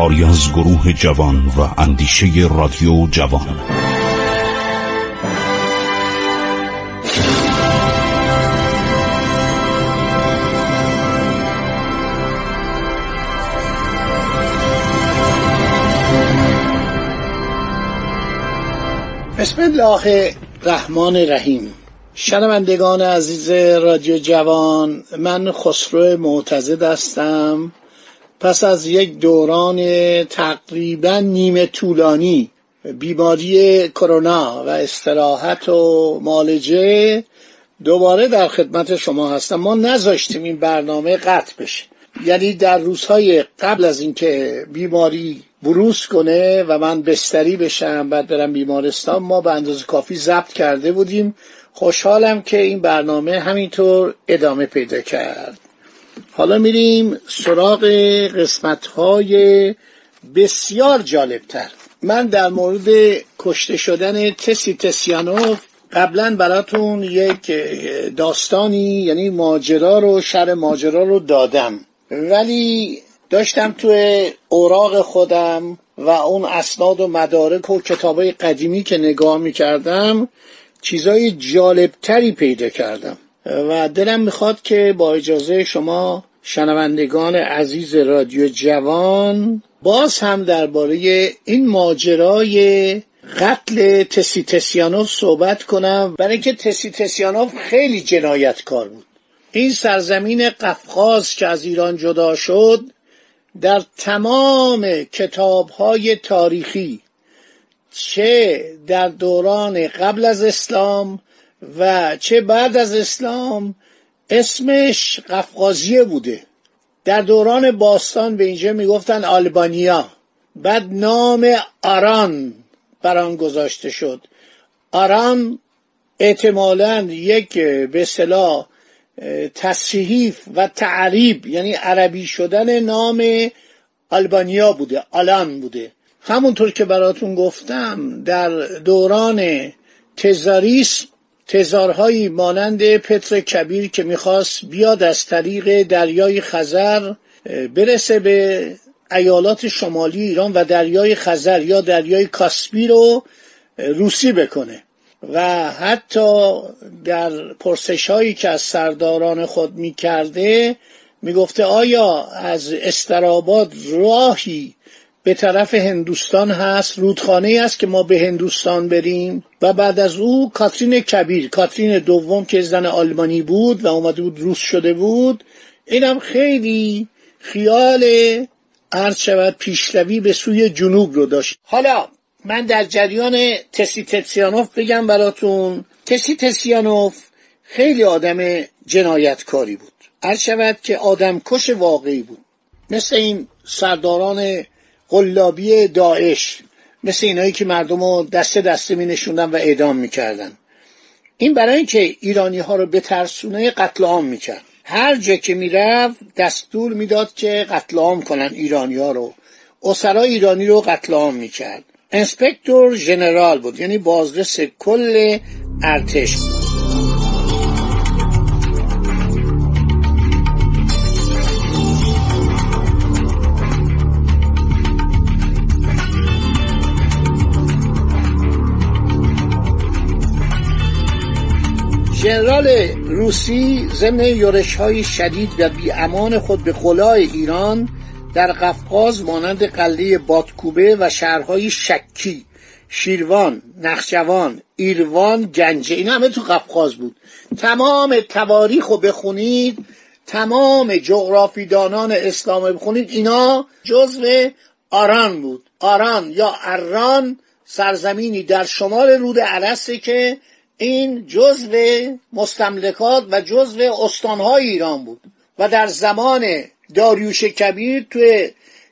کاری از گروه جوان و اندیشه رادیو جوان. بسم الله الرحمن الرحیم. شنوندگان عزیز رادیو جوان من خسرو معتزد هستم. پس از یک دوران تقریبا نیمه طولانی بیماری کرونا و استراحت و مالجه دوباره در خدمت شما هستم. ما نذاشتیم این برنامه قطع بشه. یعنی در روزهای قبل از اینکه بیماری بروز کنه و من بستری بشم بعد برم بیمارستان ما به اندازه کافی ضبط کرده بودیم. خوشحالم که این برنامه همینطور ادامه پیدا کرد. حالا میریم سراغ قسمت های بسیار جالبتر. من در مورد کشته شدن تسی تسیانوف قبلا براتون یک داستانی یعنی ماجرا رو شر ماجرا رو دادم. ولی داشتم توی اوراق خودم و اون اسناد و مدارک و کتابای قدیمی که نگاه می‌کردم چیزای جالبتری پیدا کردم. و دلم می‌خواد که با اجازه شما شنوندگان عزیز رادیو جوان باز هم درباره این ماجرای قتل تسی تسیانوف صحبت کنم. برای اینکه تسی تسیانوف خیلی جنایتکار بود. این سرزمین قفقاز که از ایران جدا شد در تمام کتاب های تاریخی چه در دوران قبل از اسلام و چه بعد از اسلام اسمش قفقازیه بوده. در دوران باستان به اینجا می‌گفتن آلبانیا. بعد نام آران بر آن گذاشته شد. آران احتمالا یک به اصطلاح تصحیف و تعریب یعنی عربی شدن نام آلبانیا بوده آلان بوده. همونطور که براتون گفتم در دوران تزاریس تزارهایی مانند پتر کبیر که می‌خواست بیاد از طریق دریای خزر برسه به ایالات شمالی ایران و دریای خزر یا دریای کاسپی رو روسی بکنه. و حتی در پرسش هایی که از سرداران خود می کرده می گفته آیا از استراباد راهی به طرف هندوستان هست رودخانه است که ما به هندوستان بریم و بعد از او کاترین کبیر کاترین دوم که زن آلمانی بود و اومده بود روس شده بود. اینم خیلی خیال عرض شود پیشروی به سوی جنوب رو داشت. حالا من در جریان تسی تسیانوف بگم براتون. تسی تسیانوف خیلی آدم جنایتکاری بود. هر شود که آدم کش واقعی بود. مثل این سرداران قلابی داعش مثل اینایی که مردم رو دسته دسته می نشوندن و اعدام می‌کردن این برای اینکه ایرانی ها رو به ترسونه قتل عام می‌کرد هر جا که می‌رفت دستور می‌داد که قتل عام کنن ایرانی ها رو. اسرای ایرانی رو قتل عام می‌کرد انسپکتور ژنرال بود یعنی بازرس کل ارتش ژنرال روسی ضمن یورش های شدید و بی امان خود به قلای ایران در قفقاز مانند قلعه بادکوبه و شهرهای شکی شیروان نخجوان ایروان گنجه این همه تو قفقاز بود. تمام تواریخ رو بخونید تمام جغرافیدانان اسلام بخونید اینا جزو آران بود. آران یا اران سرزمینی در شمال رود عرسه که این جزو مستملکات و جزو استانهای ایران بود و در زمان داریوش کبیر توی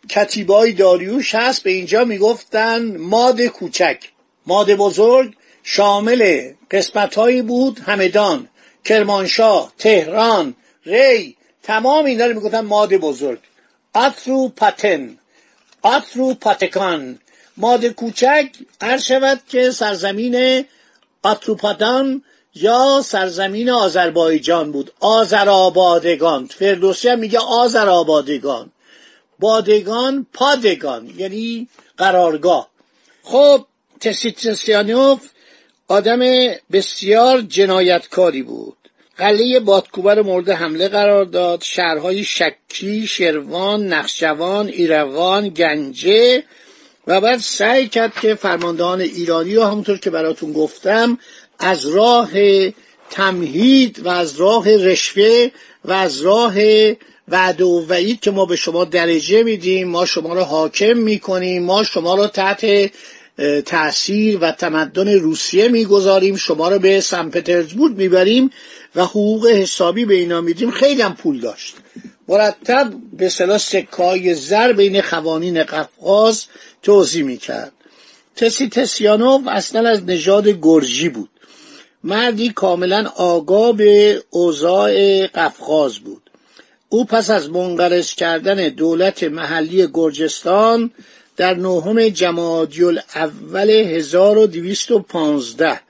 کتیبای داریوش هست به اینجا می‌گفتن ماد کوچک. ماد بزرگ شامل قسمت هایی بود همدان کرمانشاه تهران ری تمام اینا رو می‌گفتن ماد بزرگ. اترو پتن اترو پتکان ماده کوچک هر شود که سرزمین آتروپاتان یا سرزمین آذربایجان بود. آذرآبادگان فردوسی هم میگه آذرآبادگان بادگان پادگان یعنی قرارگاه. خب تسیتسیانوف آدم بسیار جنایتکاری بود. قلعه بادکوبه رو مورد حمله قرار داد. شهرهای شکی، شروان، نقشوان، ایروان، گنجه و بعد سعی کرد که فرماندهان ایرانی رو همونطور که براتون گفتم از راه تمهید و از راه رشوه و از راه وعده و وعید که ما به شما درجه میدیم ما شما رو حاکم می‌کنیم ما شما رو تحت تأثیر و تمدن روسیه می‌گذاریم شما رو به سن پترزبورگ می‌بریم و حقوق حسابی به اینا میدیم. خیلی هم پول داشت. مرتب به صلاح سکای زر بین خوانین قفقاز توضیح می‌کرد. تسی تسیانوف اصلا از نژاد گرجی بود. مردی کاملا آگاه به اوضاع قفقاز بود. او پس از منقرض کردن دولت محلی گرجستان در نهم جمادی اول 1215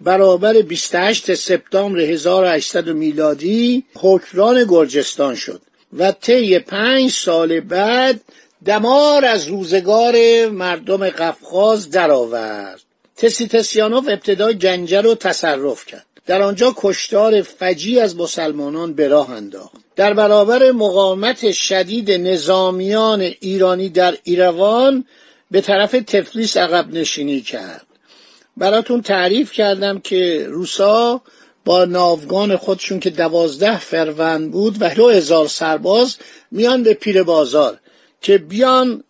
برابر 28 سپتامبر 1800 میلادی حکران گرجستان شد و طی پنج سال بعد دمار از روزگار مردم قفقاز درآورد. تسیتسیانوف ابتدا گنجه رو تصرف کرد. در آنجا کشتار فجی از مسلمانان به راه انداخت. در برابر مقاومت شدید نظامیان ایرانی در ایروان به طرف تفلیس عقب نشینی کرد. براتون تعریف کردم که روسا با ناوگان خودشون که دوازده فروند بود و دو هزار سرباز میان به پیر بازار. که بیان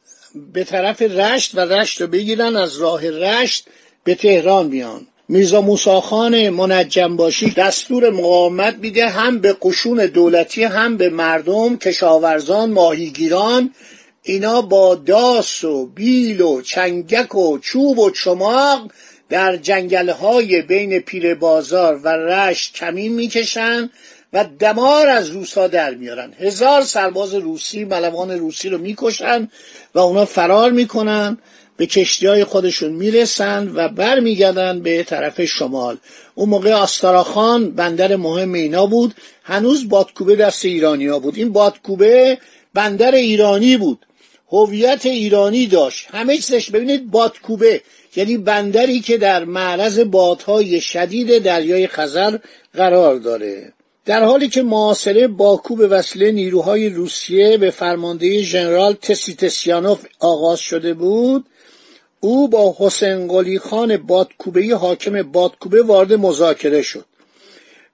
به طرف رشت و رشت رو بگیرن از راه رشت به تهران بیان. میرزا موساخان منجم باشی دستور مقاومت میده هم به قشون دولتی هم به مردم کشاورزان ماهیگیران. اینا با داس و بیل و چنگک و چوب و چماق در جنگل های بین پیر بازار و رشت کمین می‌کشن. و دمار از روسا در میارن. هزار سرباز روسی ملوان روسی رو می‌کشن و اونا فرار می‌کنن به کشتی های خودشون می‌رسن و برمیگردن به طرف شمال. اون موقع آستاراخان بندر مهم اینا بود. هنوز بادکوبه دست ایرانیا بود. این بادکوبه بندر ایرانی بود. هویت ایرانی داشت. همه چیزش ببینید بادکوبه یعنی بندری که در معرض بادهای شدید دریای خزر قرار داره. در حالی که معاصره باکو به وسیله نیروهای روسیه به فرماندهی ژنرال تسیتسیانوف آغاز شده بود او با حسین قلی خان بادکوبه حاکم بادکوبه وارد مذاکره شد.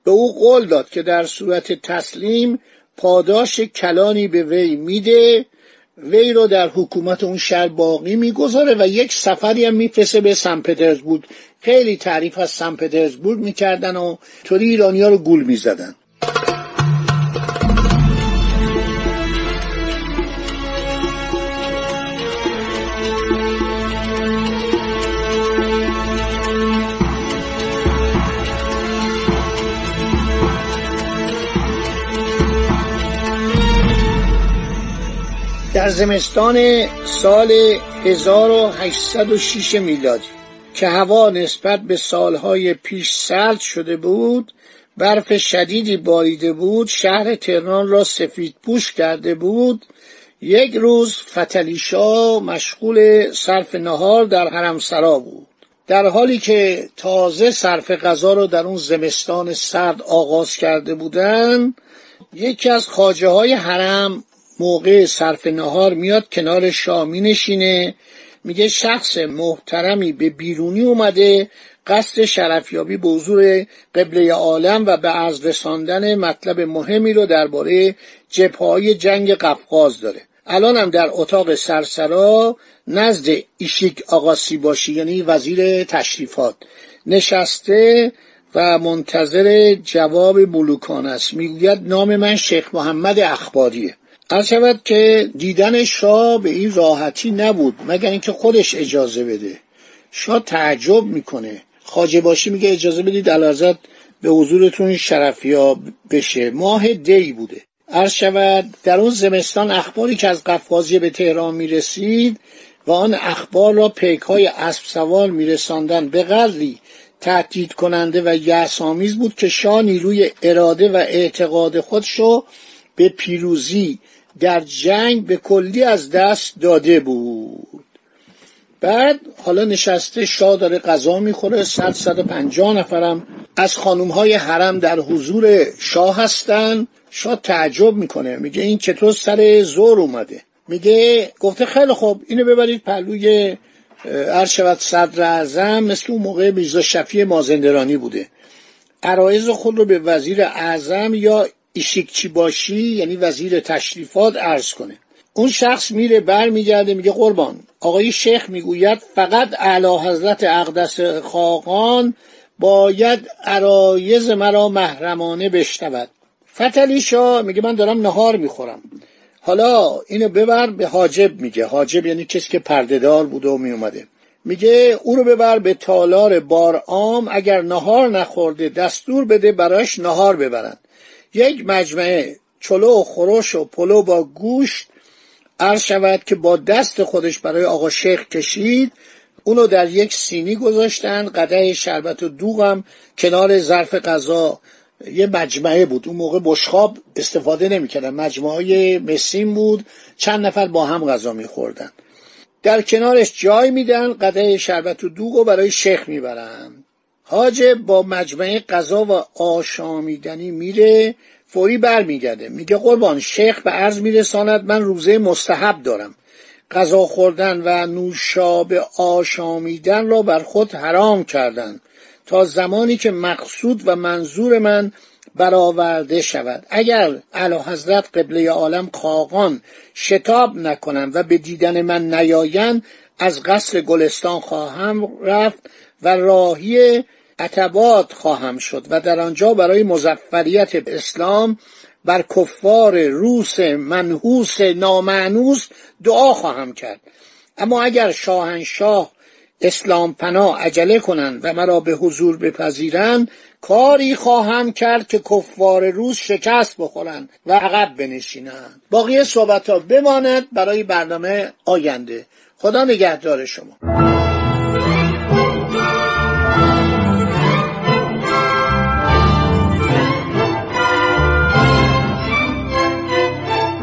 به او قول داد که در صورت تسلیم پاداش کلانی به وی میده وی رو در حکومت اون شهر باقی می‌گذاره و یک سفری هم میفرسته به سن پترزبورگ. خیلی تعریف از سن پترزبورگ می‌کردن و طوری ایرانیا رو گول می‌زدن. در زمستان سال 1806 میلادی که هوا نسبت به سالهای پیش سرد شده بود برف شدیدی باریده بود شهر تهران را سفید پوش کرده بود. یک روز فتلیشا مشغول صرف نهار در حرمسرا بود. در حالی که تازه صرف غذا را در اون زمستان سرد آغاز کرده بودند یکی از خاجه های حرم موقع صرف نهار میاد کنار شاه نشینه میگه شخص محترمی به بیرونی اومده قصد شرفیابی به حضور قبله عالم و به عرض رساندن مطلب مهمی رو درباره جبههای جنگ قفقاز داره. الان هم در اتاق سرسرا نزد ایشیک آقاسی باشی یعنی وزیر تشریفات نشسته و منتظر جواب ملوکان است. می‌گوید نام من شیخ محمد اخباریه. از شود که دیدن شاه به این راحتی نبود مگر اینکه خودش اجازه بده. شاه تعجب می‌کنه. خاجه باشی میگه اجازه بدید علازت به حضورتون شرفیا بشه. ماه دی بوده. عرض شود در اون زمستان اخباری که از قفقازیه به تهران می‌رسید و آن اخبار را پیک های اسب سوار میرساندن. به قدری تهدید کننده و یعصامیز بود که شاه نیروی اراده و اعتقاد خودشو به پیروزی در جنگ به کلی از دست داده بود. بعد حالا نشسته شاه داره غذا می‌خوره صد صد پنجاه نفرم از خانوم های حرم در حضور شاه هستن. شاه تعجب می‌کنه میگه این چطور سر زور اومده؟ میگه گفته خیلی خوب اینو ببرید پهلوی عرض شود صدر اعظم مثل اون موقع میرزا شفی مازندرانی بوده. عرایز خود رو به وزیر اعظم یا ایشیکچی باشی یعنی وزیر تشریفات عرض کنه. اون شخص میره بر میگرده میگه قربان. آقای شیخ می‌گوید فقط اعلی حضرت اقدس خاقان باید عرایز مرا محرمانه بشنود. فتلی شاه میگه من دارم نهار می‌خورم. حالا اینو ببر به حاجب میگه. حاجب یعنی کسی که پردهدار بوده و میومده. میگه او رو ببر به تالار بارعام اگر نهار نخورده دستور بده براش نهار ببرن. یک مجمعه چلو و خروش و پلو با گوشت عرض شود که با دست خودش برای آقا شیخ کشید. اونو در یک سینی گذاشتن قده شربت و دوغم کنار ظرف غذا. یه مجمعه بود. اون موقع بشخاب استفاده نمی‌کردن. مجموعه مسیم بود. چند نفر با هم غذا میخوردن. در کنارش جای میدن قده شربت و دوغ برای شیخ می‌برن. حاجب با مجمعه غذا و آشامیدنی میره فوری برمیگرده. میگه قربان شیخ به عرض میرساند من روزه مستحب دارم. غذا خوردن و نوشاب آشامیدن را بر خود حرام کردن تا زمانی که مقصود و منظور من برآورده شود. اگر اعلی حضرت قبله عالم خاقان شتاب نکنند و به دیدن من نیایند از قصر گلستان خواهم رفت و راهی عتبات خواهم شد و در آنجا برای مزفریت اسلام بر کفار روس منحوس نامعنوس دعا خواهم کرد. اما اگر شاهنشاه اسلام پناه عجله کنند و مرا به حضور بپذیرند کاری خواهم کرد که کفار روز شکست بخورند و عقب بنشینند. باقی صحبت ها بماند برای برنامه آینده. خدا نگهدار شما.